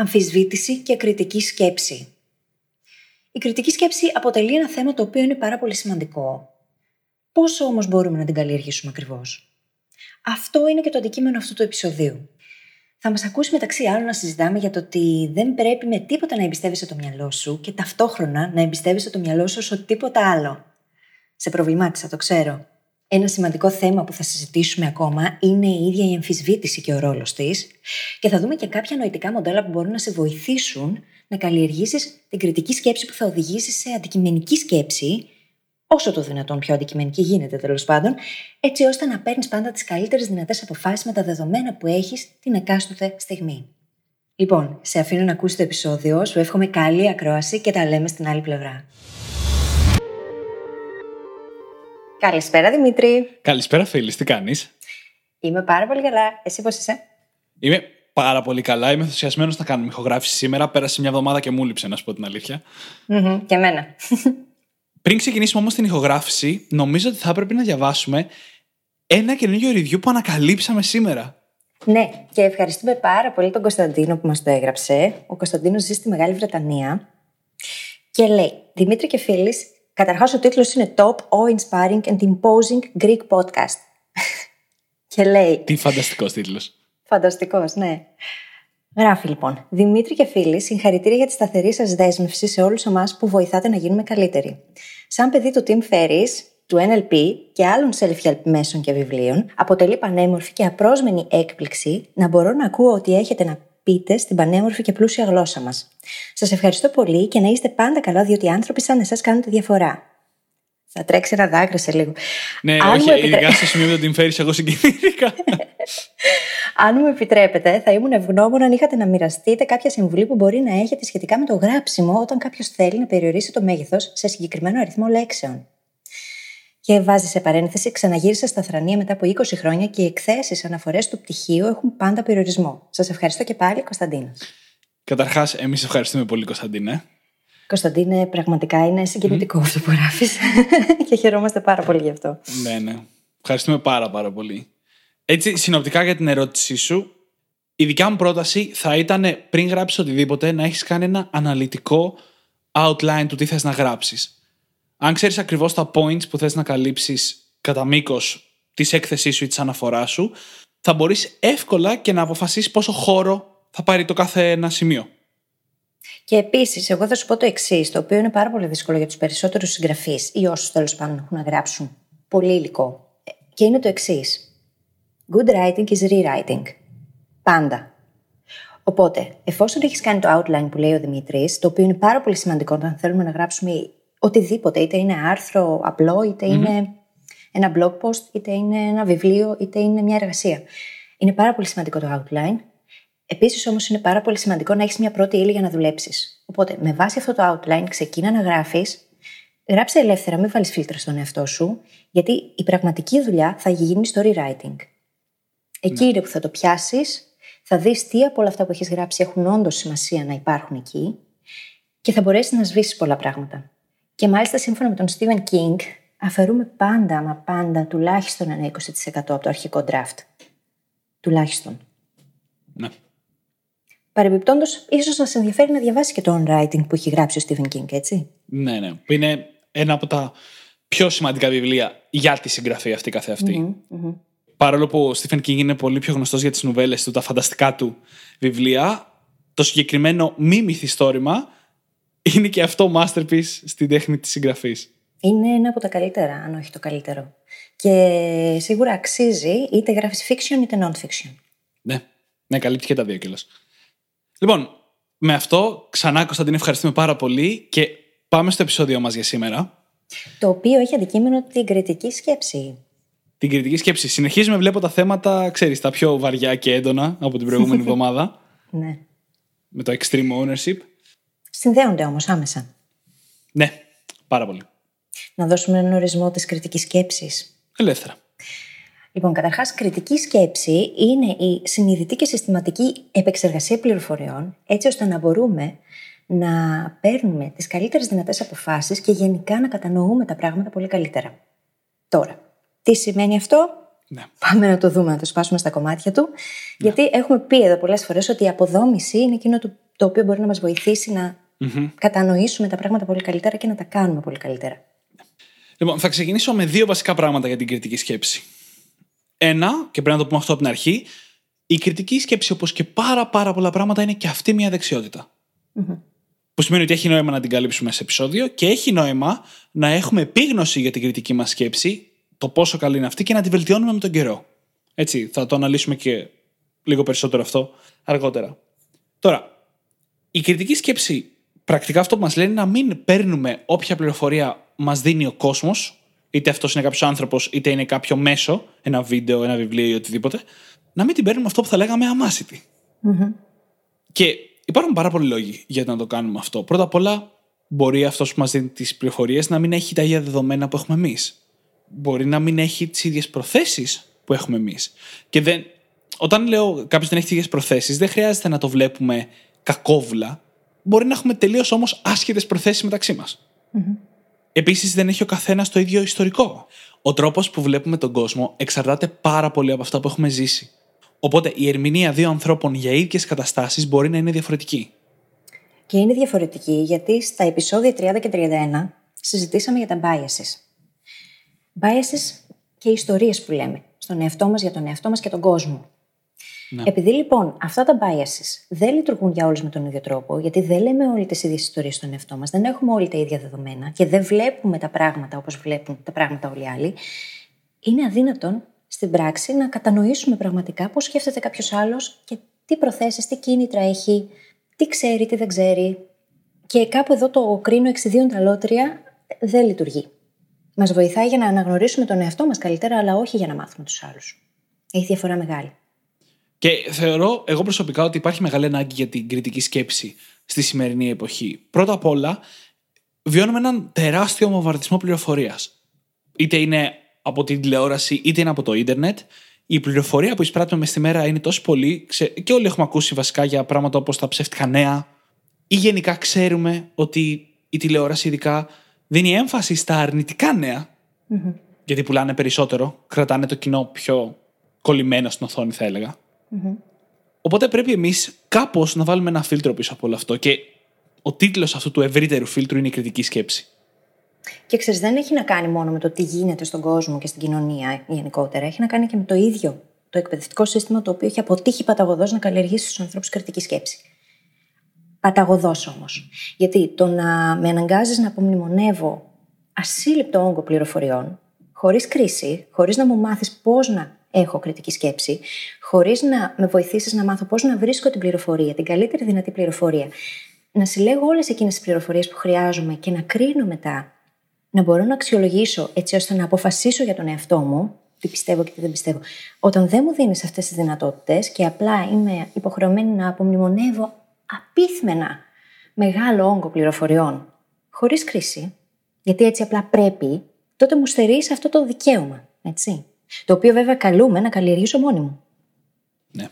«Αμφισβήτηση και κριτική σκέψη». Η κριτική σκέψη αποτελεί ένα θέμα το οποίο είναι πάρα πολύ σημαντικό. Πόσο όμως μπορούμε να την καλλιεργήσουμε ακριβώς; Αυτό είναι και το αντικείμενο αυτού του επεισοδίου. Θα μας ακούσει μεταξύ άλλων να συζητάμε για το ότι δεν πρέπει με τίποτα να εμπιστεύεσαι το μυαλό σου και ταυτόχρονα να εμπιστεύεσαι το μυαλό σου σε τίποτα άλλο. Σε προβλημάτισα, το ξέρω. Ένα σημαντικό θέμα που θα συζητήσουμε ακόμα είναι η ίδια η εμφισβήτηση και ο ρόλος της, και θα δούμε και κάποια νοητικά μοντέλα που μπορούν να σε βοηθήσουν να καλλιεργήσεις την κριτική σκέψη που θα οδηγήσει σε αντικειμενική σκέψη, όσο το δυνατόν πιο αντικειμενική γίνεται τέλος πάντων, έτσι ώστε να παίρνεις πάντα τις καλύτερες δυνατές αποφάσεις με τα δεδομένα που έχεις την εκάστοτε στιγμή. Λοιπόν, σε αφήνω να ακούσεις το επεισόδιο, σου εύχομαι καλή ακρόαση και τα λέμε στην άλλη πλευρά. Καλησπέρα Δημήτρη. Καλησπέρα φίλης, τι κάνεις; Είμαι πάρα πολύ καλά. Εσύ πώς είσαι; Είμαι πάρα πολύ καλά. Είμαι ενθουσιασμένος να κάνουμε ηχογράφηση σήμερα. Πέρασε μια εβδομάδα και μου λείψε, να σου πω την αλήθεια. Mm-hmm, και εμένα. Πριν ξεκινήσουμε όμως την ηχογράφηση, νομίζω ότι θα έπρεπε να διαβάσουμε ένα καινούργιο review που ανακαλύψαμε σήμερα. Ναι, και ευχαριστούμε πάρα πολύ τον Κωνσταντίνο που μας το έγραψε. Ο Κωνσταντίνος ζει στη Μεγάλη Βρετανία. Και λέει: Δημήτρη και φίλης, Καταρχάς, ο τίτλος είναι Top Awe-Inspiring and Imposing Greek Podcast. και λέει. Τι φανταστικός τίτλος. Φανταστικός, ναι. Γράφει λοιπόν. Δημήτρη και φίλοι, συγχαρητήρια για τη σταθερή σας δέσμευση σε όλους εμάς που βοηθάτε να γίνουμε καλύτεροι. Σαν παιδί του Tim Ferris, του NLP και άλλων self-help μέσων και βιβλίων, αποτελεί πανέμορφη και απρόσμενη έκπληξη να μπορώ να ακούω ότι έχετε να πείτε στην πανέμορφη και πλούσια γλώσσα μας. Σας ευχαριστώ πολύ και να είστε πάντα καλά, διότι οι άνθρωποι σαν εσάς κάνουν τη διαφορά. Θα τρέξει ένα δάκρυ σε λίγο. Ναι, Αν όχι, επιτρέ... ειδικά στο σημείο που την φέρει, εγώ συγκινήθηκα. Αν μου επιτρέπετε, θα ήμουν ευγνώμων αν είχατε να μοιραστείτε κάποια συμβουλή που μπορεί να έχετε σχετικά με το γράψιμο όταν κάποιος θέλει να περιορίσει το μέγεθος σε συγκεκριμένο αριθμό λέξεων. Και βάζει σε παρένθεση, ξαναγύρισα στα Θρανία μετά από 20 χρόνια και οι εκθέσεις αναφορές του πτυχίου έχουν πάντα περιορισμό. Σας ευχαριστώ και πάλι, Κωνσταντίνα. Καταρχάς, εμείς ευχαριστούμε πολύ, Κωνσταντίνε. Κωνσταντίνε, πραγματικά είναι συγκινητικό mm. αυτό που γράφεις και χαιρόμαστε πάρα πολύ γι' αυτό. Ναι, ναι. Ευχαριστούμε πάρα πάρα πολύ. Έτσι, συνοπτικά για την ερώτησή σου, η δικιά μου πρόταση θα ήταν πριν γράψεις οτιδήποτε να έχεις κάνει ένα αναλυτικό outline του τι θες να γράψεις αν ξέρεις ακριβώς τα points που θες να καλύψεις κατά μήκος της έκθεσής σου ή της αναφοράς σου, θα μπορείς εύκολα και να αποφασίσεις πόσο χώρο θα πάρει το κάθε ένα σημείο. Και επίσης, εγώ θα σου πω το εξής, το οποίο είναι πάρα πολύ δύσκολο για τους περισσότερους συγγραφείς ή όσους τέλος πάντων έχουν να γράψουν πολύ υλικό. Και είναι το εξής. Good writing is rewriting. Πάντα. Οπότε, εφόσον έχεις κάνει το outline που λέει ο Δημήτρης, το οποίο είναι πάρα πολύ σημαντικό όταν θέλουμε να γράψουμε οτιδήποτε, είτε είναι άρθρο απλό, είναι ένα blog post, είτε είναι ένα βιβλίο, είτε είναι μια εργασία. Είναι πάρα πολύ σημαντικό το outline. Επίσης, όμως, είναι πάρα πολύ σημαντικό να έχεις μια πρώτη ύλη για να δουλέψεις. Οπότε, με βάση αυτό το outline, ξεκίνα να γράφεις. Γράψε ελεύθερα, μην βάλεις φίλτρα στον εαυτό σου, γιατί η πραγματική δουλειά θα γίνει στο rewriting. Εκεί ναι. είναι που θα το πιάσεις, θα δεις τι από όλα αυτά που έχεις γράψει έχουν όντως σημασία να υπάρχουν εκεί και θα μπορέσεις να σβήσεις πολλά πράγματα. Και μάλιστα σύμφωνα με τον Stephen King, αφαιρούμε πάντα, μα πάντα, τουλάχιστον ένα 20% από το αρχικό draft. Τουλάχιστον. Ναι. Παρεμπιπτόντως, ίσως να σε ενδιαφέρει να διαβάσει και το on writing που έχει γράψει ο Stephen King, έτσι. Ναι, ναι. Που είναι ένα από τα πιο σημαντικά βιβλία για τη συγγραφή αυτή καθεαυτή. Mm-hmm, Παρόλο που ο Stephen King είναι πολύ πιο γνωστός για τις νουβέλες του, τα φανταστικά του βιβλία, το συγκεκριμένο μη μυθιστόρημα είναι και αυτό masterpiece στην τέχνη της συγγραφής. Είναι ένα από τα καλύτερα, αν όχι το καλύτερο. Και σίγουρα αξίζει είτε γράφεις fiction είτε non-fiction. Ναι, ναι, καλύπτει και τα δύο κιόλας. Λοιπόν, με αυτό ξανά Κωνσταντίνε ευχαριστούμε πάρα πολύ και πάμε στο επεισόδιο μας για σήμερα. Το οποίο έχει αντικείμενο την κριτική σκέψη. Την κριτική σκέψη. Συνεχίζουμε, βλέπω τα θέματα, ξέρεις, τα πιο βαριά και έντονα από την προηγούμενη εβδομάδα. ναι. Με το extreme ownership. Συνδέονται όμως άμεσα. Ναι, πάρα πολύ. Να δώσουμε έναν ορισμό της κριτικής σκέψης. Ελεύθερα. Λοιπόν, καταρχάς, κριτική σκέψη είναι η συνειδητή και συστηματική επεξεργασία πληροφοριών, έτσι ώστε να μπορούμε να παίρνουμε τις καλύτερες δυνατές αποφάσεις και γενικά να κατανοούμε τα πράγματα πολύ καλύτερα. Τώρα, τι σημαίνει αυτό, Ναι. Πάμε να το δούμε, να το σπάσουμε στα κομμάτια του. Γιατί έχουμε πει εδώ πολλές φορές ότι η αποδόμηση είναι εκείνο το, το οποίο μπορεί να μας βοηθήσει να κατανοήσουμε τα πράγματα πολύ καλύτερα και να τα κάνουμε πολύ καλύτερα. Λοιπόν, θα ξεκινήσω με δύο βασικά πράγματα για την κριτική σκέψη. Ένα, και πρέπει να το πούμε αυτό από την αρχή, η κριτική σκέψη, όπως και πάρα πάρα πολλά πράγματα, είναι και αυτή μια δεξιότητα. Που σημαίνει ότι έχει νόημα να την καλύψουμε σε επεισόδιο και έχει νόημα να έχουμε επίγνωση για την κριτική μας σκέψη, το πόσο καλή είναι αυτή και να τη βελτιώνουμε με τον καιρό. Έτσι, θα το αναλύσουμε και λίγο περισσότερο αυτό αργότερα. Τώρα, η κριτική σκέψη πρακτικά αυτό που μας λέει είναι να μην παίρνουμε όποια πληροφορία μας δίνει ο κόσμος, είτε αυτός είναι κάποιος άνθρωπος, είτε είναι κάποιο μέσο, ένα βίντεο, ένα βιβλίο ή οτιδήποτε, να μην την παίρνουμε αυτό που θα λέγαμε αμάσιτη. Και υπάρχουν πάρα πολλοί λόγοι για να το κάνουμε αυτό. Πρώτα απ' όλα, μπορεί αυτός που μας δίνει τις πληροφορίες να μην έχει τα ίδια δεδομένα που έχουμε εμείς. Μπορεί να μην έχει τις ίδιες προθέσεις που έχουμε εμείς. Και δεν... όταν λέω κάποιος δεν έχει τις ίδιες προθέσεις, δεν χρειάζεται να το βλέπουμε κακόβουλα. Μπορεί να έχουμε τελείως όμως άσχετες προθέσεις μεταξύ μας. Επίσης, δεν έχει ο καθένας το ίδιο ιστορικό. Ο τρόπος που βλέπουμε τον κόσμο εξαρτάται πάρα πολύ από αυτά που έχουμε ζήσει. Οπότε η ερμηνεία δύο ανθρώπων για ίδιες καταστάσεις μπορεί να είναι διαφορετική. Και είναι διαφορετική γιατί στα επεισόδια 30 και 31 συζητήσαμε για τα biases. Biases και ιστορίες που λέμε στον εαυτό μας, για τον εαυτό μας και τον κόσμο. Επειδή λοιπόν αυτά τα biases δεν λειτουργούν για όλους με τον ίδιο τρόπο, γιατί δεν λέμε όλοι τις ίδιες ιστορίες στον εαυτό μας, δεν έχουμε όλοι τα ίδια δεδομένα και δεν βλέπουμε τα πράγματα όπως βλέπουν τα πράγματα όλοι οι άλλοι, είναι αδύνατον στην πράξη να κατανοήσουμε πραγματικά πώς σκέφτεται κάποιος άλλος και τι προθέσεις, τι κίνητρα έχει, τι ξέρει, τι δεν ξέρει. Και κάπου εδώ το κρίνω εξιδίων τα λότρια δεν λειτουργεί. Μας βοηθάει για να αναγνωρίσουμε τον εαυτό μας καλύτερα, αλλά όχι για να μάθουμε τους άλλους. Έχει διαφορά μεγάλη. Και θεωρώ εγώ προσωπικά ότι υπάρχει μεγάλη ανάγκη για την κριτική σκέψη στη σημερινή εποχή. Πρώτα απ' όλα, βιώνουμε έναν τεράστιο βομβαρδισμό πληροφορίας. Είτε είναι από την τηλεόραση, είτε είναι από το ίντερνετ. Η πληροφορία που εισπράττουμε μες στη μέρα είναι τόσο πολύ, ξε- και όλοι έχουμε ακούσει βασικά για πράγματα όπως τα ψεύτικα νέα, ή γενικά ξέρουμε ότι η τηλεόραση ειδικά δίνει έμφαση στα αρνητικά νέα, γιατί πουλάνε περισσότερο, κρατάνε το κοινό πιο κολλημένο στην οθόνη, θα έλεγα. Οπότε πρέπει εμείς κάπως να βάλουμε ένα φίλτρο πίσω από όλο αυτό. Και ο τίτλος αυτού του ευρύτερου φίλτρου είναι η κριτική σκέψη. Και ξέρεις, δεν έχει να κάνει μόνο με το τι γίνεται στον κόσμο και στην κοινωνία γενικότερα. Έχει να κάνει και με το ίδιο το εκπαιδευτικό σύστημα το οποίο έχει αποτύχει παταγωδός να καλλιεργήσει στους ανθρώπους κριτική σκέψη. Παταγωδός όμως. Γιατί το να με αναγκάζεις να απομνημονεύω ασύλληπτο όγκο πληροφοριών, χωρίς κρίση, χωρίς να μου μάθεις πώς να έχω κριτική σκέψη, χωρίς να με βοηθήσεις να μάθω πώς να βρίσκω την πληροφορία, την καλύτερη δυνατή πληροφορία, να συλλέγω όλες εκείνες τις πληροφορίες που χρειάζομαι και να κρίνω μετά, να μπορώ να αξιολογήσω έτσι ώστε να αποφασίσω για τον εαυτό μου, τι πιστεύω και τι δεν πιστεύω. Όταν δεν μου δίνεις αυτές τις δυνατότητες και απλά είμαι υποχρεωμένη να απομνημονεύω απίθμενα μεγάλο όγκο πληροφοριών, χωρίς κρίση, γιατί έτσι απλά πρέπει, τότε μου στερείς αυτό το δικαίωμα. Έτσι. Το οποίο βέβαια καλούμε να καλλιεργήσω μόνη μου. Ναι.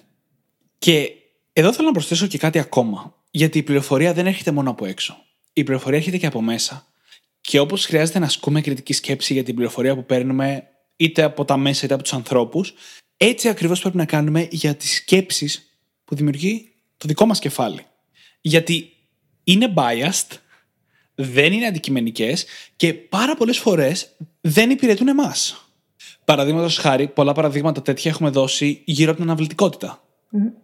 Και εδώ θέλω να προσθέσω και κάτι ακόμα. Γιατί η πληροφορία δεν έρχεται μόνο από έξω. Η πληροφορία έρχεται και από μέσα. Και όπως χρειάζεται να ασκούμε κριτική σκέψη για την πληροφορία που παίρνουμε είτε από τα μέσα είτε από τους ανθρώπους, έτσι ακριβώς πρέπει να κάνουμε για τις σκέψεις που δημιουργεί το δικό μας κεφάλι. Γιατί είναι biased, δεν είναι αντικειμενικές και πάρα πολλές φορές δεν υπηρετούν εμάς. Παραδείγματος χάρη, πολλά παραδείγματα τέτοια έχουμε δώσει γύρω από την αναβλητικότητα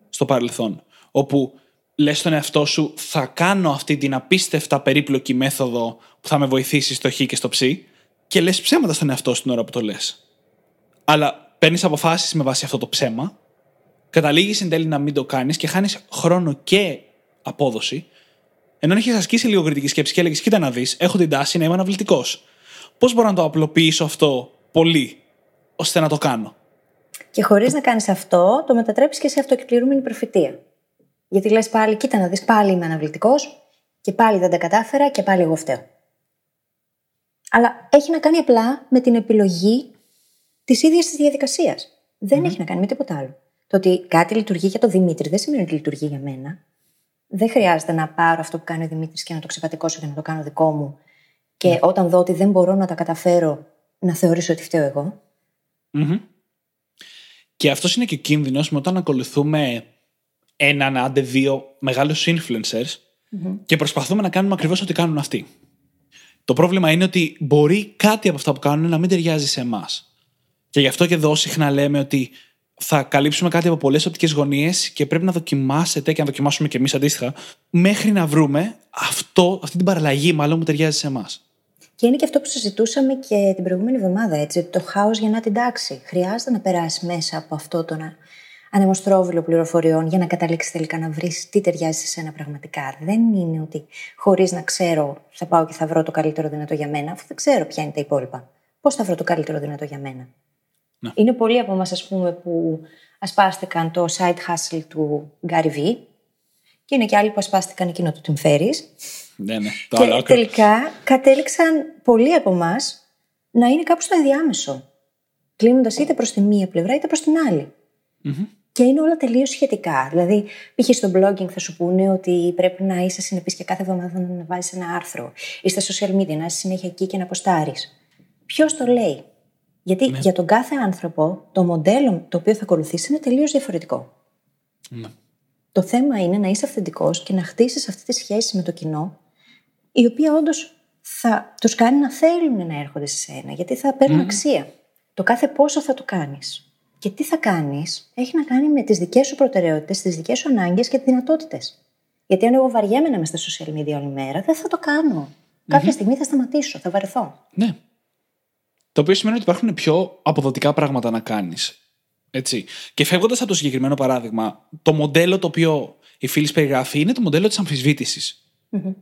στο παρελθόν. Όπου λες στον εαυτό σου, θα κάνω αυτή την απίστευτα περίπλοκη μέθοδο που θα με βοηθήσει στο χ και στο ψ, και λες ψέματα στον εαυτό σου την ώρα που το λες. Αλλά παίρνεις αποφάσεις με βάση αυτό το ψέμα, καταλήγεις εν τέλει να μην το κάνεις και χάνεις χρόνο και απόδοση, ενώ αν έχεις ασκήσει λίγο κριτική σκέψη και έλεγες: Κοίτα να δεις, έχω την τάση να είμαι αναβλητικός. Πώς μπορώ να το απλοποιήσω αυτό πολύ, ώστε να το κάνω. Και χωρίς να κάνεις αυτό, το μετατρέπεις και σε αυτοκυκληρούμενη προφητεία. Γιατί λες πάλι, κοίτα να δεις, πάλι είμαι αναβλητικός. Και πάλι δεν τα κατάφερα και πάλι εγώ φταίω. Αλλά έχει να κάνει απλά με την επιλογή της ίδιας της διαδικασίας. Δεν έχει να κάνει με τίποτα άλλο. Το ότι κάτι λειτουργεί για τον Δημήτρη δεν σημαίνει ότι λειτουργεί για μένα. Δεν χρειάζεται να πάρω αυτό που κάνει ο Δημήτρης και να το ξεπατικώσω και να το κάνω δικό μου. Και όταν δω ότι δεν μπορώ να τα καταφέρω, να θεωρήσω ότι φταίω εγώ. Και αυτός είναι και ο κίνδυνος με όταν ακολουθούμε έναν άντε δύο μεγάλους influencers και προσπαθούμε να κάνουμε ακριβώς ό,τι κάνουν αυτοί. Το πρόβλημα είναι ότι μπορεί κάτι από αυτά που κάνουν να μην ταιριάζει σε εμάς. Και γι' αυτό και εδώ συχνά λέμε ότι θα καλύψουμε κάτι από πολλές οπτικές γωνίες και πρέπει να δοκιμάσετε και να δοκιμάσουμε και εμείς αντίστοιχα, μέχρι να βρούμε αυτό, αυτή την παραλλαγή, μάλλον που ταιριάζει σε εμάς. Και είναι και αυτό που συζητούσαμε και την προηγούμενη εβδομάδα, έτσι. Το χάος να την τάξη. Χρειάζεται να περάσει μέσα από αυτό το ανεμοστρόβιλο πληροφοριών για να καταλήξει τελικά να βρεις τι ταιριάζει σε σένα πραγματικά. Δεν είναι ότι χωρίς να ξέρω θα πάω και θα βρω το καλύτερο δυνατό για μένα, αφού δεν ξέρω ποια είναι τα υπόλοιπα. Πώς θα βρω το καλύτερο δυνατό για μένα. Να. Είναι πολλοί από εμάς, ας πούμε, που ασπάστηκαν το side hustle του Gary V. Και είναι και άλλοι που ασπάστηκαν εκείνο του Tim Ferriss. Ναι, ναι. Το και άλλο τελικά κατέληξαν πολλοί από εμάς να είναι κάπου στο ενδιάμεσο. Κλείνοντας είτε προς τη μία πλευρά είτε προς την άλλη. Mm-hmm. Και είναι όλα τελείως σχετικά. Δηλαδή, π.χ. στο blogging θα σου πούνε ότι πρέπει να είσαι συνεπής και κάθε εβδομάδα να βάζει ένα άρθρο. Ή στα social media να είσαι συνέχεια εκεί και να αποστάρει. Ποιος το λέει; Γιατί ναι. για τον κάθε άνθρωπο το μοντέλο το οποίο θα ακολουθήσει είναι τελείως διαφορετικό. Ναι. Το θέμα είναι να είσαι αυθεντικός και να χτίσεις αυτή τη σχέση με το κοινό, η οποία όντως θα τους κάνει να θέλουν να έρχονται σε σένα, γιατί θα παίρνουν αξία. Το κάθε πόσο θα το κάνεις. Και τι θα κάνεις, έχει να κάνει με τις δικές σου προτεραιότητες, τις δικές σου ανάγκες και τις δυνατότητες. Γιατί αν εγώ βαριέμαι να είμαι στα social media όλη μέρα, δεν θα το κάνω. Κάποια στιγμή θα σταματήσω, θα βαρεθώ. Ναι. Το οποίο σημαίνει ότι υπάρχουν πιο αποδοτικά πράγματα να κάνεις. Έτσι. Και φεύγοντας από το συγκεκριμένο παράδειγμα, το μοντέλο το οποίο η φίλης περιγράφει είναι το μοντέλο της αμφισβήτησης. Mm-hmm.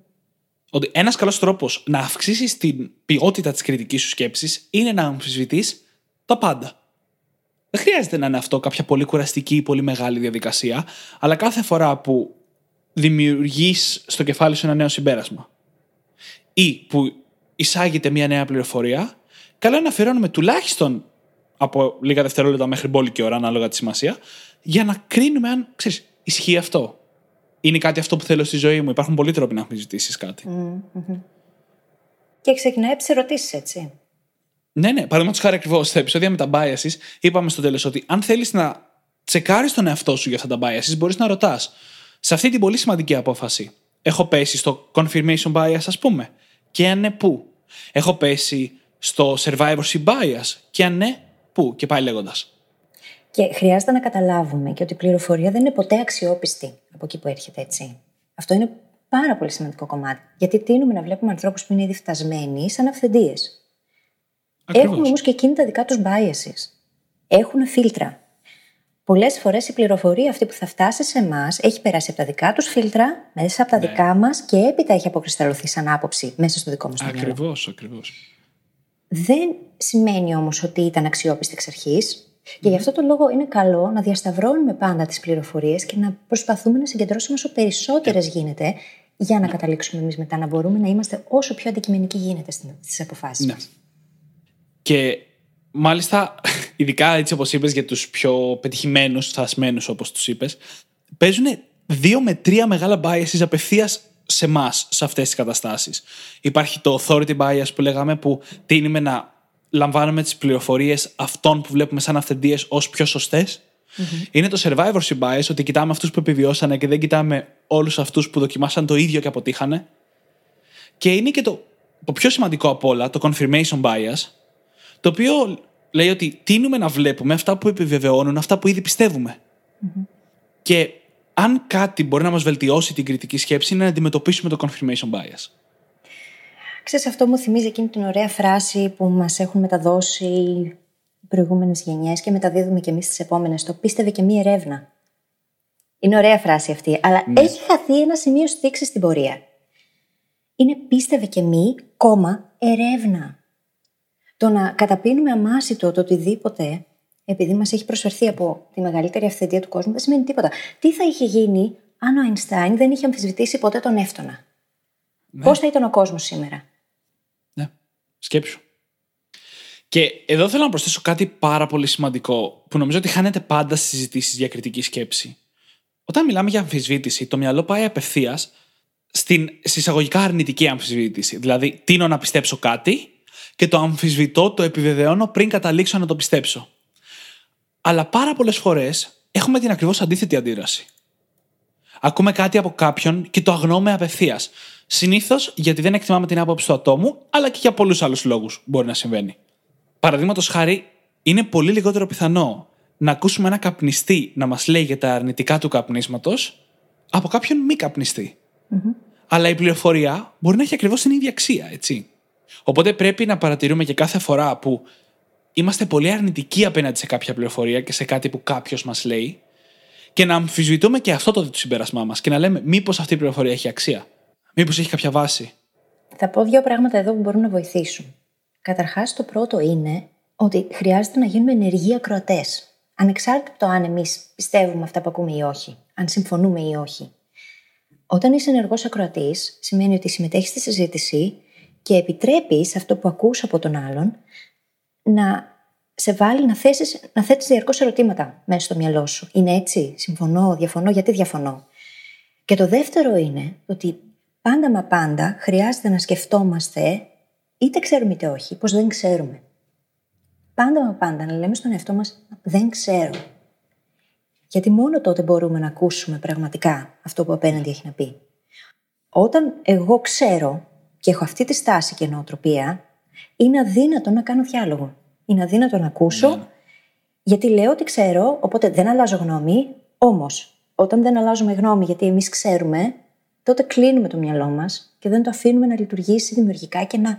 Ότι ένας καλός τρόπος να αυξήσεις την ποιότητα της κριτικής σου σκέψης είναι να αμφισβητείς τα πάντα. Δεν χρειάζεται να είναι αυτό κάποια πολύ κουραστική ή πολύ μεγάλη διαδικασία, αλλά κάθε φορά που δημιουργείς στο κεφάλι σου ένα νέο συμπέρασμα ή που εισάγεται μια νέα πληροφορία, καλό είναι να αφιερώνουμε τουλάχιστον από λίγα δευτερόλεπτα μέχρι μπόλικη ώρα, ανάλογα τη σημασία, για να κρίνουμε αν ξέρεις, ισχύει αυτό. Είναι κάτι αυτό που θέλω στη ζωή μου. Υπάρχουν πολλοί τρόποι να αμφισβητήσει κάτι. Mm-hmm. Και ξεκινάει από τις ερωτήσεις, έτσι. Ναι, ναι. Παραδείγματος χάρη ακριβώς στα επεισόδια με τα biases, είπαμε στο τέλος ότι αν θέλεις να τσεκάρεις τον εαυτό σου για αυτά τα biases, μπορείς να ρωτάς. Σε αυτή την πολύ σημαντική απόφαση, έχω πέσει στο confirmation bias, ας πούμε; Και αν ναι, πού; Έχω πέσει στο survivorship bias. Και αν ναι, πού; Και πάει λέγοντας. Και χρειάζεται να καταλάβουμε και ότι η πληροφορία δεν είναι ποτέ αξιόπιστη από εκεί που έρχεται, έτσι. Αυτό είναι πάρα πολύ σημαντικό κομμάτι. Γιατί τείνουμε να βλέπουμε ανθρώπους που είναι ήδη φτασμένοι σαν αυθεντίες. Έχουν όμως και εκείνοι τα δικά τους biases. Έχουν φίλτρα. Πολλές φορές η πληροφορία αυτή που θα φτάσει σε εμάς έχει περάσει από τα δικά τους φίλτρα, μέσα από τα ναι. δικά μας και έπειτα έχει αποκρισταλωθεί σαν άποψη μέσα στο δικό μας μυαλό. Ακριβώς, ακριβώς. Δεν σημαίνει όμως ότι ήταν αξιόπιστη εξ αρχής. Και γι' αυτό το λόγο είναι καλό να διασταυρώνουμε πάντα τις πληροφορίες και να προσπαθούμε να συγκεντρώσουμε όσο περισσότερες γίνεται για να καταλήξουμε εμείς μετά να μπορούμε να είμαστε όσο πιο αντικειμενικοί γίνεται στις αποφάσεις ναι. Και μάλιστα, ειδικά έτσι όπως είπες για τους πιο πετυχημένους, θασμένου όπως τους είπες, παίζουν δύο με τρία μεγάλα biases απευθείας σε εμά σε αυτές τις καταστάσεις. Υπάρχει το authority bias που λέγαμε που τίνουμε να λαμβάνουμε τις πληροφορίες αυτών που βλέπουμε σαν αυθεντίες ως πιο σωστε Είναι το survivorship bias, ότι κοιτάμε αυτούς που επιβιώσανε και δεν κοιτάμε όλους αυτούς που δοκιμάσαν το ίδιο και αποτύχανε. Και είναι και το, το πιο σημαντικό από όλα, το confirmation bias, το οποίο λέει ότι τίνουμε να βλέπουμε αυτά που επιβεβαιώνουν αυτά που ήδη Και αν κάτι μπορεί να μας βελτιώσει την κριτική σκέψη είναι να αντιμετωπίσουμε το confirmation bias. Ξέρεις, αυτό μου θυμίζει εκείνη την ωραία φράση που μας έχουν μεταδώσει οι προηγούμενες γενιές και μεταδίδουμε και εμείς τις επόμενες. Το πίστευε και μία ερεύνα. Είναι ωραία φράση αυτή, αλλά ναι. έχει χαθεί ένα σημείο στήξη στην πορεία. Είναι πίστευε και μη, κόμμα, ερεύνα. Το να καταπίνουμε αμάσιτο το οτιδήποτε, επειδή μας έχει προσφερθεί από τη μεγαλύτερη αυθεντία του κόσμου, δεν σημαίνει τίποτα. Τι θα είχε γίνει αν ο Αϊνστάιν δεν είχε αμφισβητήσει ποτέ τον Εύτονα. Ναι. Πώς θα ήταν ο κόσμος σήμερα; Ναι. Σκέψου. Και εδώ θέλω να προσθέσω κάτι πάρα πολύ σημαντικό που νομίζω ότι χάνεται πάντα στις συζητήσεις για κριτική σκέψη. Όταν μιλάμε για αμφισβήτηση, το μυαλό πάει απευθείας στην συσσαγωγικά αρνητική αμφισβήτηση. Δηλαδή, τίνω να πιστέψω κάτι και το αμφισβητώ, το επιβεβαιώνω πριν καταλήξω να το πιστέψω. Αλλά πάρα πολλές φορές έχουμε την ακριβώς αντίθετη αντίδραση. Ακούμε κάτι από κάποιον και το αγνοούμε απευθείας. Συνήθως γιατί δεν εκτιμάμε την άποψη του ατόμου, αλλά και για πολλούς άλλους λόγους μπορεί να συμβαίνει. Παραδείγματος χάρη, είναι πολύ λιγότερο πιθανό να ακούσουμε ένα καπνιστή να μας λέει για τα αρνητικά του καπνίσματος από κάποιον μη καπνιστή. Αλλά η πληροφορία μπορεί να έχει ακριβώς την ίδια αξία, έτσι. Οπότε πρέπει να παρατηρούμε και κάθε φορά που είμαστε πολύ αρνητικοί απέναντι σε κάποια πληροφορία και σε κάτι που κάποιος μας λέει και να αμφισβητούμε και αυτό το συμπέρασμά μας και να λέμε μήπως αυτή η πληροφορία έχει αξία. Μήπως έχει κάποια βάση; Θα πω δύο πράγματα εδώ που μπορούν να βοηθήσουν. Καταρχάς, το πρώτο είναι ότι χρειάζεται να γίνουμε ενεργοί ακροατές. Ανεξάρτητα από το αν εμείς πιστεύουμε αυτά που ακούμε ή όχι, αν συμφωνούμε ή όχι. Όταν είσαι ενεργός ακροατής, σημαίνει ότι συμμετέχεις στη συζήτηση και επιτρέπεις αυτό που ακούς από τον άλλον να σε βάλει να, θέσεις, να θέτεις διαρκώς ερωτήματα μέσα στο μυαλό σου. Είναι έτσι, συμφωνώ, διαφωνώ, γιατί διαφωνώ; Και το δεύτερο είναι ότι πάντα μα πάντα χρειάζεται να σκεφτόμαστε, είτε ξέρουμε είτε όχι, πως δεν ξέρουμε. Πάντα μα πάντα να λέμε στον εαυτό μας, δεν ξέρω. Γιατί μόνο τότε μπορούμε να ακούσουμε πραγματικά αυτό που απέναντι έχει να πει. Όταν εγώ ξέρω και έχω αυτή τη στάση και νοοτροπία, είναι αδύνατο να κάνω διάλογο. Είναι αδύνατο να ακούσω, ναι. γιατί λέω ότι ξέρω, οπότε δεν αλλάζω γνώμη. Όμως, όταν δεν αλλάζουμε γνώμη, γιατί εμείς ξέρουμε, τότε κλείνουμε το μυαλό μας και δεν το αφήνουμε να λειτουργήσει δημιουργικά και να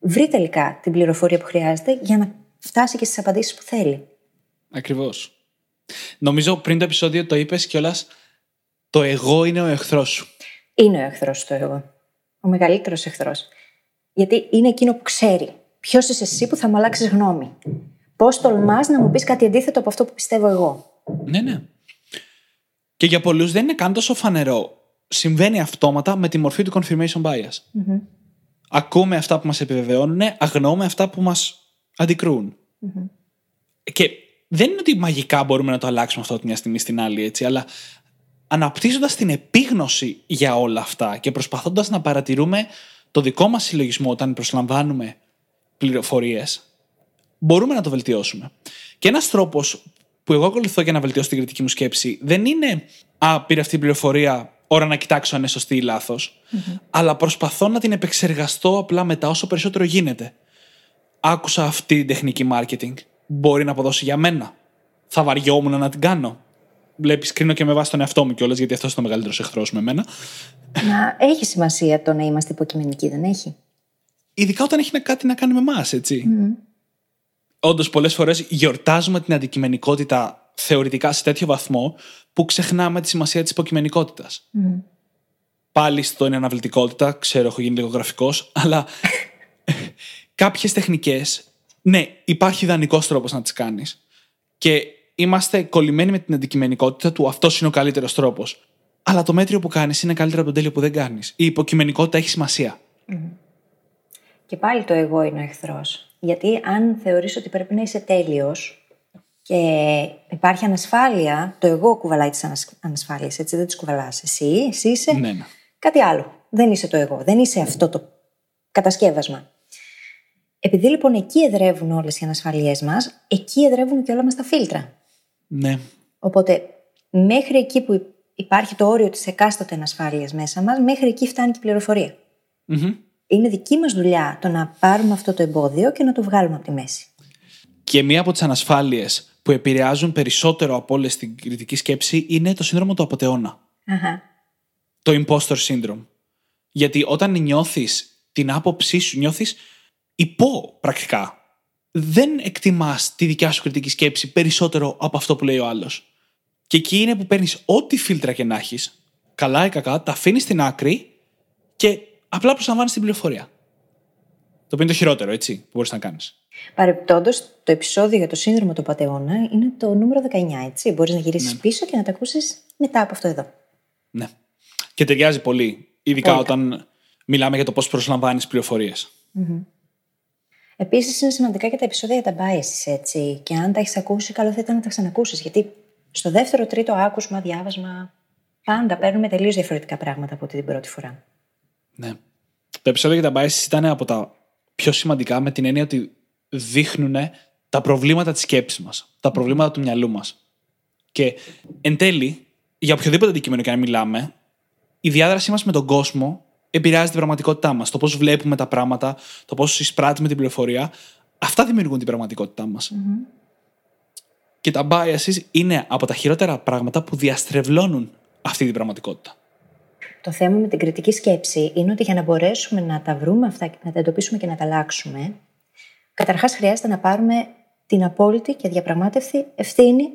βρει τελικά την πληροφορία που χρειάζεται για να φτάσει και στις απαντήσεις που θέλει. Ακριβώς. Νομίζω πριν το επεισόδιο το είπες κιόλας. Το εγώ είναι ο εχθρός σου. Είναι ο εχθρός το εγώ. Ο μεγαλύτερος εχθρός. Γιατί είναι εκείνο που ξέρει. Ποιος είσαι εσύ που θα μου αλλάξεις γνώμη. Πώς τολμάς να μου πεις κάτι αντίθετο από αυτό που πιστεύω εγώ. Ναι, ναι. Και για πολλούς δεν είναι καν τόσο φανερό. Συμβαίνει αυτόματα με τη μορφή του confirmation bias. mm Ακούμε αυτά που μας επιβεβαιώνουν, αγνοούμε αυτά που μας αντικρούν. Και δεν είναι ότι μαγικά μπορούμε να το αλλάξουμε αυτό από μια στιγμή στην άλλη, έτσι, αλλά αναπτύσσοντας την επίγνωση για όλα αυτά και προσπαθώντας να παρατηρούμε το δικό μας συλλογισμό όταν προσλαμβάνουμε πληροφορίες, μπορούμε να το βελτιώσουμε. Και ένας τρόπος που εγώ ακολουθώ για να βελτιώσω την κριτική μου σκέψη δεν είναι Α, πήρε αυτή η πληροφορία, ώρα να κοιτάξω αν είναι σωστή ή λάθος, αλλά προσπαθώ να την επεξεργαστώ απλά μετά όσο περισσότερο γίνεται. Άκουσα αυτή την τεχνική marketing. Μπορεί να αποδώσει για μένα. Θα βαριόμουν να την κάνω. Βλέπεις, κρίνω και με βάση τον εαυτό μου κιόλας, γιατί αυτός είναι ο μεγαλύτερος εχθρός με εμένα. Μα έχει σημασία το να είμαστε υποκειμενικοί, δεν έχει; Ειδικά όταν έχει κάτι να κάνει με εμάς, έτσι. Mm. Όντως, πολλές φορές γιορτάζουμε την αντικειμενικότητα θεωρητικά σε τέτοιο βαθμό που ξεχνάμε τη σημασία της υποκειμενικότητας. Mm. Πάλι στο είναι αναβλητικότητα, ξέρω, έχω γίνει λίγο γραφικός, αλλά κάποιες τεχνικές, ναι, υπάρχει ιδανικός τρόπος να τις κάνεις. Και είμαστε κολλημένοι με την αντικειμενικότητα του αυτός είναι ο καλύτερος τρόπος. Αλλά το μέτριο που κάνεις είναι καλύτερο από το τέλειο που δεν κάνεις. Η υποκειμενικότητα έχει σημασία. Mm. Και πάλι το εγώ είναι ο εχθρός. Γιατί αν θεωρείς ότι πρέπει να είσαι τέλειος και υπάρχει ανασφάλεια, το εγώ κουβαλάει τις ανασφάλειες, έτσι δεν τις κουβαλάς. Εσύ, εσύ είσαι ναι, ναι. κάτι άλλο. Δεν είσαι το εγώ. Δεν είσαι αυτό το κατασκεύασμα. Επειδή λοιπόν εκεί εδρεύουν όλες οι ανασφαλίες μας, εκεί εδρεύουν και όλα μας τα φίλτρα. Ναι. Οπότε μέχρι εκεί που υπάρχει το όριο της εκάστοτε ανασφάλειας μέσα μας, μέχρι εκεί φτάνει και η πληροφορία. Mm-hmm είναι δική μας δουλειά το να πάρουμε αυτό το εμπόδιο και να το βγάλουμε από τη μέση. Και μία από τις ανασφάλειες που επηρεάζουν περισσότερο από όλες την κριτική σκέψη είναι το σύνδρομο του απαταιώνα. Το impostor syndrome. Γιατί όταν νιώθεις την άποψή σου, νιώθεις υπό πρακτικά. Δεν εκτιμάς τη δικιά σου κριτική σκέψη περισσότερο από αυτό που λέει ο άλλος. Και εκεί είναι που παίρνεις ό,τι φίλτρα και να έχεις, καλά ή κακά, τα αφήνεις στην άκρη και απλά προσλαμβάνεις την πληροφορία. Το οποίο είναι το χειρότερο, έτσι, που μπορείς να κάνεις. Παρεπιπτόντω, το επεισόδιο για το σύνδρομο του πατεώνα είναι το νούμερο 19, έτσι. Μπορείς να γυρίσεις ναι. πίσω και να τα ακούσεις μετά από αυτό εδώ. Ναι. Και ταιριάζει πολύ. Ειδικά όταν μιλάμε για το πώς προσλαμβάνεις πληροφορίες. Επίσης, είναι σημαντικά και τα επεισόδια για τα biases, έτσι. Και αν τα έχεις ακούσει, καλό θα ήταν να τα ξανακούσεις. Γιατί στο δεύτερο, τρίτο άκουσμα, διάβασμα, πάντα παίρνουμε τελείως διαφορετικά πράγματα από την πρώτη φορά. Ναι. Τα επεισόδια για τα biases ήταν από τα πιο σημαντικά με την έννοια ότι δείχνουν τα προβλήματα της σκέψης μας, τα προβλήματα του μυαλού μας. Και εν τέλει, για οποιοδήποτε αντικείμενο και να μιλάμε, η διάδρασή μας με τον κόσμο επηρεάζει την πραγματικότητά μας. Το πώς βλέπουμε τα πράγματα, το πώς εισπράττουμε την πληροφορία. Αυτά δημιουργούν την πραγματικότητά μας. Και τα biases είναι από τα χειρότερα πράγματα που διαστρεβλώνουν αυτή την πραγματικότητα. Το θέμα με την κριτική σκέψη είναι ότι για να μπορέσουμε να τα βρούμε αυτά, να τα εντοπίσουμε και να τα αλλάξουμε, καταρχάς χρειάζεται να πάρουμε την απόλυτη και διαπραγμάτευτη ευθύνη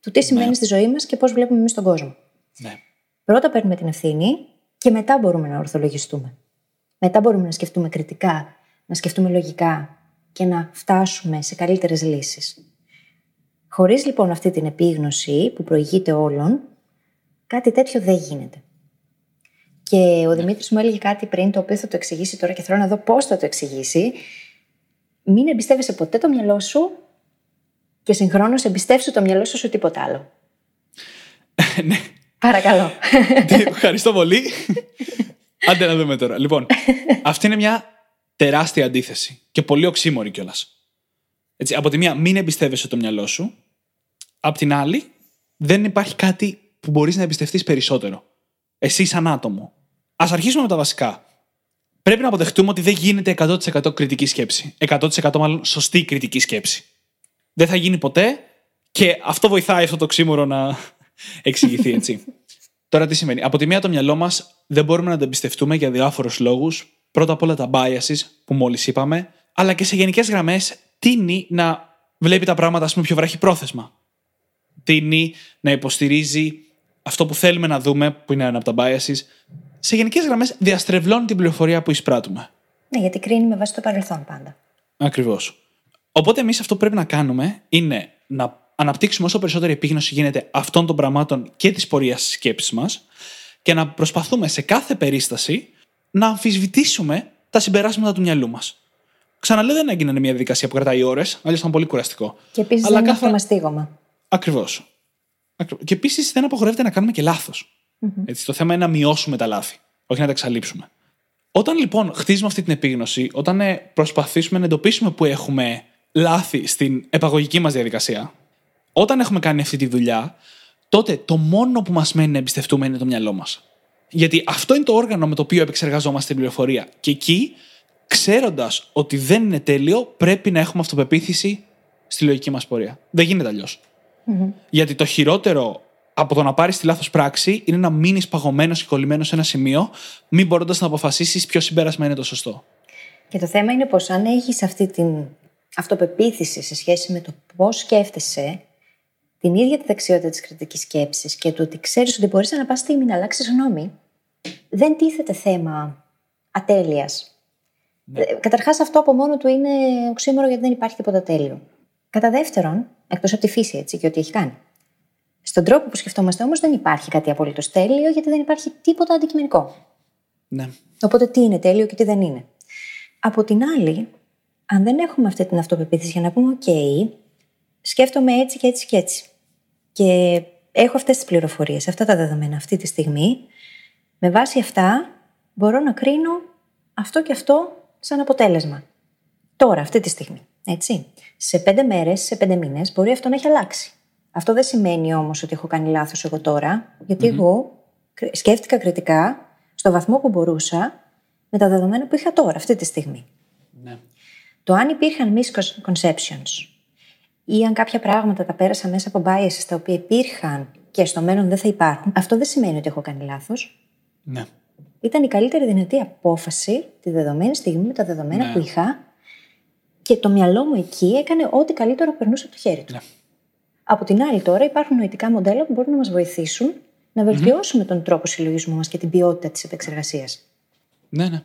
του τι σημαίνει στη ζωή μας και πώς βλέπουμε εμείς τον κόσμο. Ναι. Πρώτα παίρνουμε την ευθύνη και μετά μπορούμε να ορθολογιστούμε. Μετά μπορούμε να σκεφτούμε κριτικά, να σκεφτούμε λογικά και να φτάσουμε σε καλύτερες λύσεις. Χωρίς λοιπόν αυτή την επίγνωση που προηγείται όλων, κάτι τέτοιο δεν γίνεται. Και ο Δημήτρης μου έλεγε κάτι πριν, το οποίο θα το εξηγήσει τώρα και θέλω να δω πώς θα το εξηγήσει. Μην εμπιστεύεσαι ποτέ το μυαλό σου και συγχρόνως εμπιστεύσου το μυαλό σου σε τίποτα άλλο. ναι. Παρακαλώ. Ευχαριστώ πολύ. Άντε να δούμε τώρα. Λοιπόν, αυτή είναι μια τεράστια αντίθεση και πολύ οξύμορη κιόλας. Έτσι, από τη μία, μην εμπιστεύεσαι το μυαλό σου. Απ' την άλλη, δεν υπάρχει κάτι που μπορείς να εμπιστευτείς περισσότερο. Εσύ, σαν άτομο. Α αρχίσουμε με τα βασικά. Πρέπει να αποδεχτούμε ότι δεν γίνεται 100% κριτική σκέψη. 100% μάλλον σωστή κριτική σκέψη. Δεν θα γίνει ποτέ και αυτό βοηθάει αυτό το ξύμορο να εξηγηθεί έτσι. Τώρα τι σημαίνει. Από τη μία το μυαλό μας δεν μπορούμε να το εμπιστευτούμε για διάφορους λόγους. Πρώτα απ' όλα τα biases που μόλις είπαμε, αλλά και σε γενικές γραμμές τίνει να βλέπει τα πράγματα, ας πούμε, πιο βραχυπρόθεσμα. Τίνει να υποστηρίζει αυτό που θέλουμε να δούμε, που είναι ένα από τα biases, σε γενικές γραμμές διαστρεβλώνει την πληροφορία που εισπράττουμε. Ναι, γιατί κρίνει με βάση το παρελθόν πάντα. Ακριβώς. Οπότε εμείς αυτό που πρέπει να κάνουμε είναι να αναπτύξουμε όσο περισσότερη επίγνωση γίνεται αυτών των πραγμάτων και της πορείας της σκέψης μας και να προσπαθούμε σε κάθε περίσταση να αμφισβητήσουμε τα συμπεράσματα του μυαλού μας. Ξαναλέω, δεν έγινε μια διαδικασία που κρατάει ώρες, αλλιώς ήταν πολύ κουραστικό. Και επίσης δεν είναι αυτό μαστίγωμα. Ακριβώς. Και επίσης δεν απαγορεύεται να κάνουμε και λάθος. Mm-hmm. Το θέμα είναι να μειώσουμε τα λάθη, όχι να τα εξαλείψουμε. Όταν λοιπόν χτίζουμε αυτή την επίγνωση, όταν ε, προσπαθήσουμε να εντοπίσουμε που έχουμε λάθη στην επαγωγική μας διαδικασία, όταν έχουμε κάνει αυτή τη δουλειά, τότε το μόνο που μας μένει να εμπιστευτούμε είναι το μυαλό μας. Γιατί αυτό είναι το όργανο με το οποίο επεξεργαζόμαστε την πληροφορία. Και εκεί, ξέροντας ότι δεν είναι τέλειο, πρέπει να έχουμε αυτοπεποίθηση στη λογική μας πορεία. Δεν γίνεται αλλιώς. Γιατί το χειρότερο από το να πάρεις τη λάθος πράξη είναι να μείνεις παγωμένος και κολλημένος σε ένα σημείο, μην μπορώντας να αποφασίσεις ποιο συμπέρασμα είναι το σωστό. Και το θέμα είναι πως αν έχεις αυτή την αυτοπεποίθηση σε σχέση με το πώς σκέφτεσαι, την ίδια τη δεξιότητα της κριτικής σκέψης και το ότι ξέρεις ότι μπορείς να πα στιγμή να αλλάξεις γνώμη, δεν τίθεται θέμα ατέλειας. Ναι. Ε, Καταρχάς, αυτό από μόνο του είναι οξύμορο γιατί δεν υπάρχει τίποτα τέλειο. Κατά δεύτερον, εκτός από τη φύση έτσι και ό,τι έχει κάνει. Στον τρόπο που σκεφτόμαστε όμως δεν υπάρχει κάτι απολύτως τέλειο γιατί δεν υπάρχει τίποτα αντικειμενικό. Ναι. Οπότε τι είναι τέλειο και τι δεν είναι. Από την άλλη, αν δεν έχουμε αυτή την αυτοπεποίθηση για να πούμε: OK, σκέφτομαι έτσι και έτσι και έτσι. Και έχω αυτές τις πληροφορίες, αυτά τα δεδομένα αυτή τη στιγμή. Με βάση αυτά μπορώ να κρίνω αυτό και αυτό σαν αποτέλεσμα. Τώρα, αυτή τη στιγμή. Έτσι. Σε πέντε μέρες, σε πέντε μήνες, μπορεί αυτό να έχει αλλάξει. Αυτό δεν σημαίνει όμως ότι έχω κάνει λάθος εγώ τώρα, εγώ σκέφτηκα κριτικά στο βαθμό που μπορούσα με τα δεδομένα που είχα τώρα, αυτή τη στιγμή. Ναι. Το αν υπήρχαν misconceptions ή αν κάποια πράγματα τα πέρασα μέσα από biases τα οποία υπήρχαν και στο μέλλον δεν θα υπάρχουν, αυτό δεν σημαίνει ότι έχω κάνει λάθος. Ναι. Ήταν η καλύτερη δυνατή απόφαση τη δεδομένη στιγμή με τα δεδομένα ναι. που είχα και το μυαλό μου εκεί έκανε ό,τι καλύτερο περνούσε από το χέρι του. Ναι. Από την άλλη, τώρα υπάρχουν νοητικά μοντέλα που μπορούν να μας βοηθήσουν να βελτιώσουμε τον τρόπο συλλογισμού μας και την ποιότητα της επεξεργασίας. Ναι, ναι.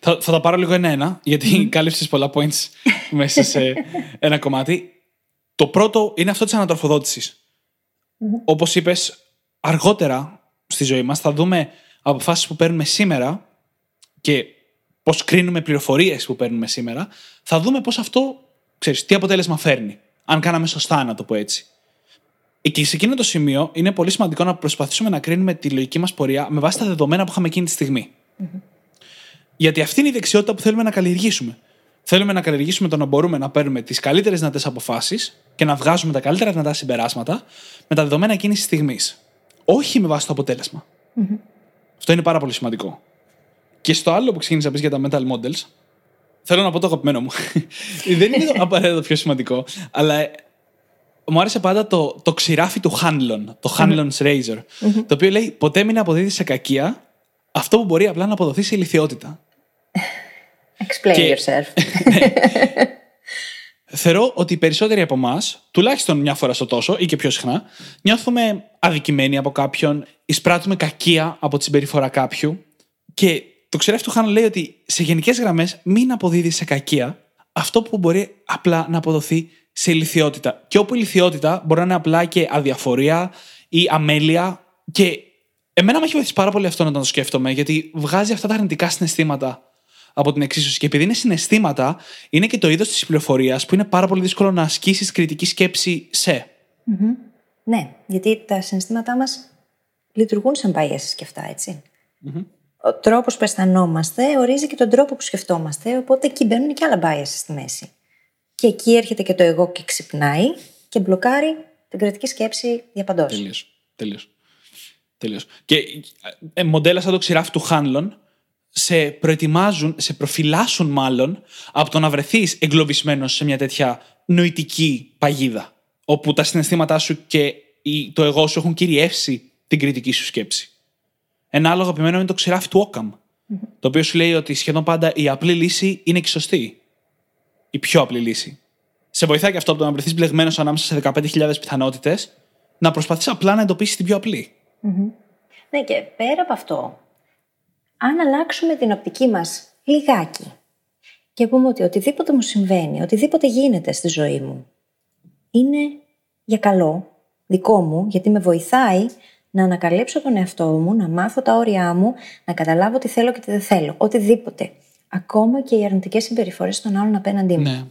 Θα, θα τα πάρω λίγο ένα-ένα, γιατί mm. κάλυψες πολλά points μέσα σε ένα κομμάτι. Το πρώτο είναι αυτό της ανατροφοδότησης. Mm. Όπως είπες, αργότερα στη ζωή μας θα δούμε αποφάσεις που παίρνουμε σήμερα και πώς κρίνουμε πληροφορίες που παίρνουμε σήμερα, θα δούμε πώς αυτό, ξέρεις, τι αποτέλεσμα φέρνει. Αν κάναμε σωστά, να το πω έτσι. Και σε εκείνο το σημείο είναι πολύ σημαντικό να προσπαθήσουμε να κρίνουμε τη λογική μας πορεία με βάση τα δεδομένα που είχαμε εκείνη τη στιγμη Γιατί αυτή είναι η δεξιότητα που θέλουμε να καλλιεργήσουμε. Θέλουμε να καλλιεργήσουμε το να μπορούμε να παίρνουμε τις καλύτερες δυνατές αποφάσεις και να βγάζουμε τα καλύτερα δυνατά συμπεράσματα με τα δεδομένα εκείνης της στιγμής. Όχι με βάση το αποτελεσμα Αυτό είναι πάρα πολύ σημαντικό. Και στο άλλο που ξεκίνησα να πεις για τα mental models, θέλω να πω το αγαπημένο μου. Δεν είναι το απαραίτητο πιο σημαντικό, αλλά μου άρεσε πάντα το, το ξηράφι του Hanlon, το Hanlon's Razor, το οποίο λέει ποτέ μην αποδίδεις σε κακία αυτό που μπορεί απλά να αποδοθεί σε ηλικιότητα. Explain yourself. Ναι. Θεωρώ ότι οι περισσότεροι από εμάς, τουλάχιστον μια φορά στο τόσο ή και πιο συχνά, νιώθουμε αδικημένοι από κάποιον, εισπράττουμε κακία από τη συμπεριφορά κάποιου. Και το ξερέφι του Χάνο λέει ότι σε γενικές γραμμές μην αποδίδει σε κακία αυτό που μπορεί απλά να αποδοθεί σε ηλικιότητα. Και όπου η ηλικιότητα μπορεί να είναι απλά και αδιαφορία ή αμέλεια. Και εμένα με έχει βοηθήσει πάρα πολύ αυτό να το σκέφτομαι, γιατί βγάζει αυτά τα αρνητικά συναισθήματα από την εξίσωση. Και επειδή είναι συναισθήματα, είναι και το είδος της πληροφορίας που είναι πάρα πολύ δύσκολο να ασκήσεις κριτική σκέψη σε. Ναι, γιατί τα συναισθήματά μας λειτουργούν σαν biases και αυτά, Ο τρόπος που αισθανόμαστε ορίζει και τον τρόπο που σκεφτόμαστε, οπότε εκεί μπαίνουν και άλλα biases στη μέση. Και εκεί έρχεται και το εγώ και ξυπνάει και μπλοκάρει την κριτική σκέψη διαπαντό. Τελείως. Τελείως. Και ε, μοντέλα σαν το ξηράφι του Χάνλον σε προετοιμάζουν, σε προφυλάσσουν μάλλον από το να βρεθείς εγκλωβισμένος σε μια τέτοια νοητική παγίδα. Όπου τα συναισθήματά σου και το εγώ σου έχουν κυριεύσει την κριτική σου σκέψη. Ένα άλλο αγαπημένο είναι το ξηράφι του Όκαμ. Το οποίο σου λέει ότι σχεδόν πάντα η απλή λύση είναι και σωστή. Η πιο απλή λύση. Σε βοηθάει και αυτό από το να βρεθείς μπλεγμένος ανάμεσα σε 15.000 πιθανότητες, να προσπαθείς απλά να εντοπίσεις την πιο απλή. Ναι, και πέρα από αυτό, αν αλλάξουμε την οπτική μας λιγάκι και πούμε ότι οτιδήποτε μου συμβαίνει, οτιδήποτε γίνεται στη ζωή μου, είναι για καλό, δικό μου, γιατί με βοηθάει να ανακαλύψω τον εαυτό μου, να μάθω τα όρια μου, να καταλάβω τι θέλω και τι δεν θέλω. Οτιδήποτε. Ακόμα και οι αρνητικές συμπεριφορές των άλλων απέναντί μου. Ναι.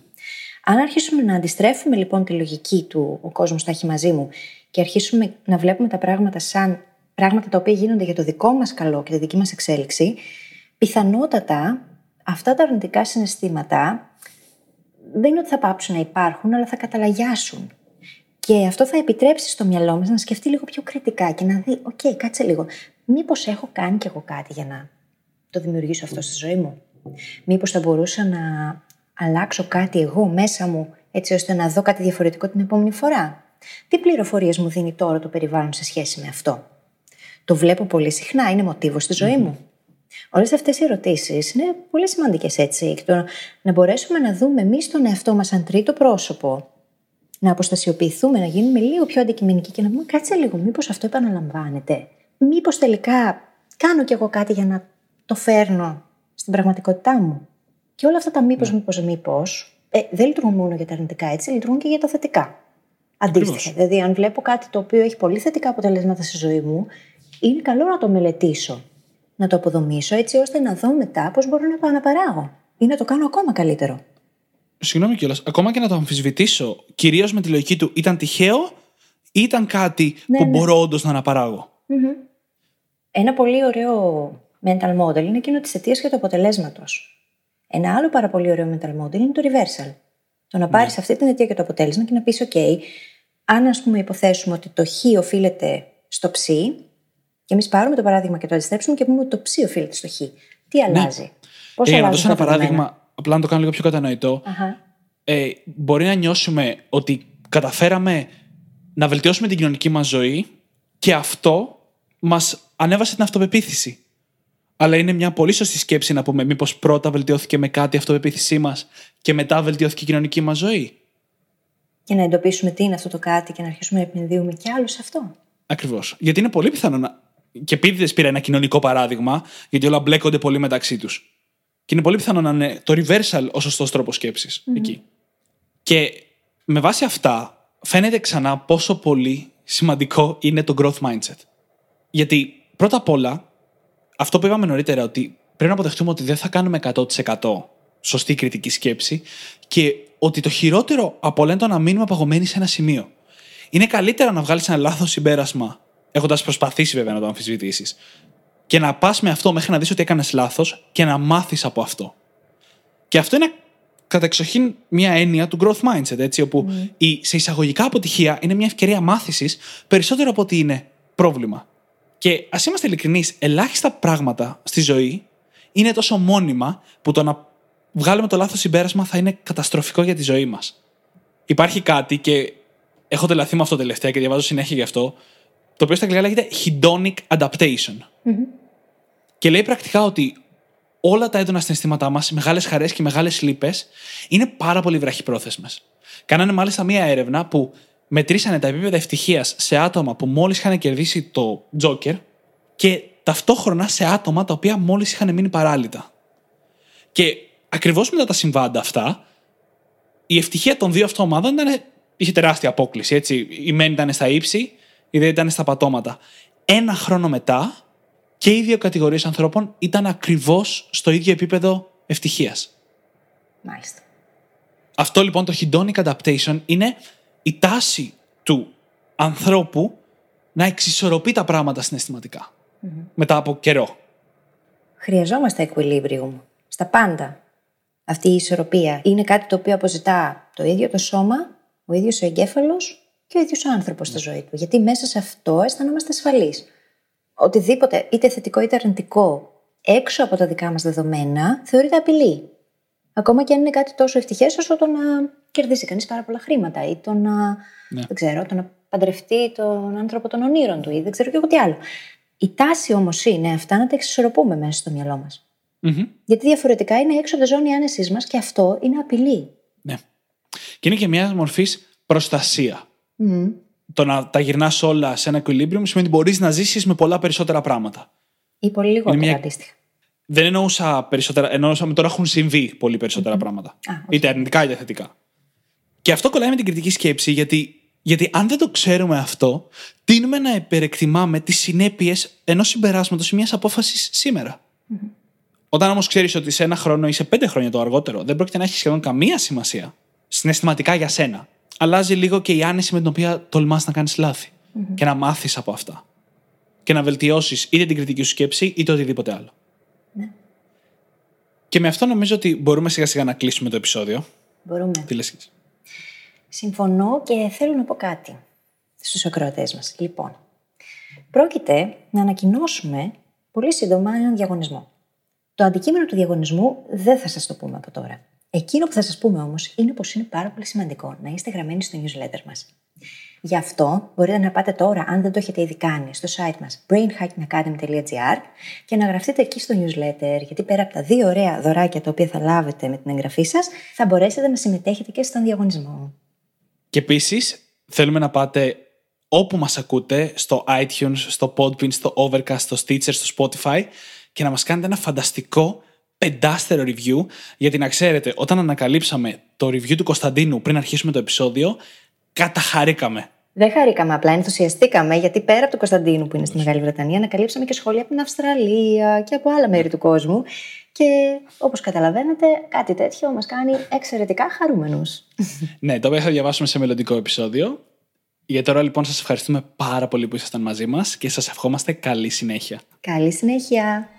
Αν αρχίσουμε να αντιστρέφουμε λοιπόν τη λογική του ο κόσμος τα έχει μαζί μου και αρχίσουμε να βλέπουμε τα πράγματα σαν πράγματα τα οποία γίνονται για το δικό μας καλό και τη δική μας εξέλιξη, πιθανότατα αυτά τα αρνητικά συναισθήματα δεν είναι ότι θα πάψουν να υπάρχουν, αλλά θα καταλαγιάσουν. Και αυτό θα επιτρέψει στο μυαλό μας να σκεφτεί λίγο πιο κριτικά και να δει: Οκ, κάτσε λίγο. Μήπως έχω κάνει κι εγώ κάτι για να το δημιουργήσω αυτό στη ζωή μου; Μήπως θα μπορούσα να αλλάξω κάτι εγώ μέσα μου, έτσι ώστε να δω κάτι διαφορετικό την επόμενη φορά; Τι πληροφορίες μου δίνει τώρα το περιβάλλον σε σχέση με αυτό; Το βλέπω πολύ συχνά, είναι μοτίβο στη ζωή μου. Όλες αυτές οι ερωτήσεις είναι πολύ σημαντικές έτσι. Και το να μπορέσουμε να δούμε εμείς τον εαυτό μας σαν τρίτο πρόσωπο, να αποστασιοποιηθούμε, να γίνουμε λίγο πιο αντικειμενικοί και να πούμε κάτσε λίγο, μήπως αυτό επαναλαμβάνεται. Μήπως τελικά κάνω κι εγώ κάτι για να το φέρνω στην πραγματικότητά μου. Και όλα αυτά τα μήπως, ναι. μήπως, μήπως, ε, δεν λειτουργούν μόνο για τα αρνητικά έτσι, λειτουργούν και για τα θετικά. Αντίστοιχα. Δηλαδή, αν βλέπω κάτι το οποίο έχει πολύ θετικά αποτελέσματα στη ζωή μου, είναι καλό να το μελετήσω, να το αποδομήσω έτσι ώστε να δω μετά πώς μπορώ να το αναπαράγω ή να το κάνω ακόμα καλύτερο. Συγγνώμη κιόλας. Ακόμα και να το αμφισβητήσω, κυρίως με τη λογική του, ήταν τυχαίο ή ήταν κάτι ναι, που ναι. μπορώ όντως να αναπαραγω Ένα πολύ ωραίο mental model είναι εκείνο της αιτίας και του αποτελέσματος. Ένα άλλο πάρα πολύ ωραίο mental model είναι το reversal. Το να πάρεις ναι. αυτή την αιτία και το αποτέλεσμα και να πεις: OK, αν ας πούμε υποθέσουμε ότι το χ οφείλεται στο ψ, και εμείς πάρουμε το παράδειγμα και το αντιστρέψουμε και πούμε ότι το ψ οφείλεται στο χ. Τι ναι. αλλάζει; Ναι. Πώς αλλάζει. Για να δώσω ένα παράδειγμα, απλά να το κάνω λίγο πιο κατανοητό. Ε, μπορεί να νιώσουμε ότι καταφέραμε να βελτιώσουμε την κοινωνική μας ζωή και αυτό μας ανέβασε την αυτοπεποίθηση. Αλλά είναι μια πολύ σωστή σκέψη να πούμε μήπως πρώτα βελτιώθηκε με κάτι η αυτοπεποίθησή μας και μετά βελτιώθηκε η κοινωνική μας ζωή. Και να εντοπίσουμε τι είναι αυτό το κάτι και να αρχίσουμε να επενδύουμε κι άλλου σε αυτό. Ακριβώς. Γιατί είναι πολύ πιθανό να, και επίτηδε πήρα ένα κοινωνικό παράδειγμα, γιατί όλα μπλέκονται πολύ μεταξύ τους. Και είναι πολύ πιθανό να είναι το reversal ο σωστός τρόπος εκεί. Και με βάση αυτά, φαίνεται ξανά πόσο πολύ σημαντικό είναι το growth mindset. Γιατί πρώτα απ' όλα, αυτό που είπαμε νωρίτερα, ότι πρέπει να αποδεχτούμε ότι δεν θα κάνουμε 100% σωστή κριτική σκέψη και ότι το χειρότερο από όλα είναι το να μείνουμε παγωμένοι σε ένα σημείο. Είναι καλύτερα να βγάλεις ένα λάθος συμπέρασμα, έχοντας προσπαθήσει βέβαια να το αμφισβητήσεις, και να πας με αυτό μέχρι να δεις ότι έκανες λάθος και να μάθεις από αυτό. Και αυτό είναι κατεξοχήν μια έννοια του growth mindset, έτσι, όπου η σε εισαγωγικά αποτυχία είναι μια ευκαιρία μάθησης περισσότερο από ότι είναι πρόβλημα. Και ας είμαστε ειλικρινείς, ελάχιστα πράγματα στη ζωή είναι τόσο μόνιμα που το να βγάλουμε το λάθος συμπέρασμα θα είναι καταστροφικό για τη ζωή μας. Υπάρχει κάτι και έχω τελαθεί με αυτό τελευταία και διαβάζω συνέχεια γι' αυτό, το οποίο στα αγγλικά λέγεται hedonic adaptation. Και λέει πρακτικά ότι όλα τα έντονα συναισθήματά μας, οι μεγάλες χαρές και οι μεγάλες λύπες, είναι πάρα πολύ βραχυπρόθεσμες. Κάνανε μάλιστα μία έρευνα που μετρήσανε τα επίπεδα ευτυχίας σε άτομα που μόλις είχαν κερδίσει το Joker και ταυτόχρονα σε άτομα τα οποία μόλις είχαν μείνει παράλυτα. Και ακριβώς μετά τα συμβάντα αυτά, η ευτυχία των δύο αυτών ομάδων ήταν, είχε τεράστια απόκληση. Έτσι. Η μεν ήταν στα ύψη, η δε ήταν στα πατώματα. Ένα χρόνο μετά, και οι δύο κατηγορίες ανθρώπων ήταν ακριβώς στο ίδιο επίπεδο ευτυχίας. Μάλιστα. Αυτό λοιπόν το hedonic adaptation είναι η τάση του ανθρώπου να εξισορροπεί τα πράγματα συναισθηματικά. Μετά από καιρό. Χρειαζόμαστε equilibrium στα πάντα. Αυτή η ισορροπία είναι κάτι το οποίο αποζητά το ίδιο το σώμα, ο ίδιος ο εγκέφαλος και ο ίδιος ο άνθρωπος στη ζωή του. Γιατί μέσα σε αυτό αισθανόμαστε ασφαλείς. Οτιδήποτε, είτε θετικό είτε αρνητικό, έξω από τα δικά μας δεδομένα, θεωρείται απειλή. Ακόμα και αν είναι κάτι τόσο ευτυχές όσο το να κερδίσει κανείς πάρα πολλά χρήματα ή το να, Ναι. δεν ξέρω, το να παντρευτεί τον άνθρωπο των ονείρων του ή δεν ξέρω και εγώ τι άλλο. Η τάση όμως είναι αυτά να τα εξισορροπούμε μέσα στο μυαλό μας. Μμμ. Γιατί διαφορετικά είναι έξω από τη ζώνη άνεσής μας και αυτό είναι απειλή. Ναι. Και είναι και μια μορφής προστασία. Το να τα γυρνάς όλα σε ένα equilibrium σημαίνει ότι μπορείς να ζήσεις με πολλά περισσότερα πράγματα. Ή πολύ λιγότερα μια- αντίστοιχα. Δεν εννοούσα περισσότερα, εννοούσα με τώρα έχουν συμβεί πολύ περισσότερα πράγματα. Α, οκ. Είτε αρνητικά είτε θετικά. Και αυτό κολλάει με την κριτική σκέψη, γιατί, γιατί αν δεν το ξέρουμε αυτό, τείνουμε να υπερεκτιμάμε τις συνέπειες ενός συμπεράσματος ή μιας απόφασης σήμερα. Όταν όμως ξέρεις ότι σε ένα χρόνο ή σε πέντε χρόνια το αργότερο δεν πρόκειται να έχει σχεδόν καμία σημασία συναισθηματικά για σένα, αλλάζει λίγο και η άνεση με την οποία τολμάς να κάνεις λάθη και να μάθεις από αυτά. Και να βελτιώσεις είτε την κριτική σου σκέψη είτε οτιδήποτε άλλο. Και με αυτό νομίζω ότι μπορούμε σιγά σιγά να κλείσουμε το επεισόδιο. Μπορούμε. Τι λες και εσύ. Συμφωνώ και θέλω να πω κάτι στους ακροατές μας. Λοιπόν, πρόκειται να ανακοινώσουμε πολύ σύντομα έναν διαγωνισμό. Το αντικείμενο του διαγωνισμού δεν θα σας το πούμε από τώρα. Εκείνο που θα σας πούμε όμως είναι πως είναι πάρα πολύ σημαντικό να είστε γραμμένοι στο newsletter μας. Γι' αυτό μπορείτε να πάτε τώρα, αν δεν το έχετε ήδη κάνει, στο site μας brainhackingacademy.gr και να γραφτείτε εκεί στο newsletter, γιατί πέρα από τα δύο ωραία δωράκια τα οποία θα λάβετε με την εγγραφή σας, θα μπορέσετε να συμμετέχετε και στον διαγωνισμό. Και επίσης θέλουμε να πάτε όπου μας ακούτε, στο iTunes, στο Podbean, στο Overcast, στο Stitcher, στο Spotify και να μας κάνετε ένα φανταστικό πεντάστερο review γιατί να ξέρετε όταν ανακαλύψαμε το review του Κωνσταντίνου πριν αρχίσουμε το επεισόδιο καταχαρήκαμε. Δεν χαρήκαμε, απλά ενθουσιαστήκαμε γιατί πέρα από το Κωνσταντίνου που είναι στη Μεγάλη Βρετανία, ανακαλύψαμε και σχόλια από την Αυστραλία και από άλλα μέρη του κόσμου. Και όπως καταλαβαίνετε, κάτι τέτοιο μας κάνει εξαιρετικά χαρούμενους. ναι, το οποίο θα διαβάσουμε σε μελλοντικό επεισόδιο. Για τώρα λοιπόν σας ευχαριστούμε πάρα πολύ που ήσασταν μαζί μας και σας ευχόμαστε καλή συνέχεια. Καλή συνέχεια!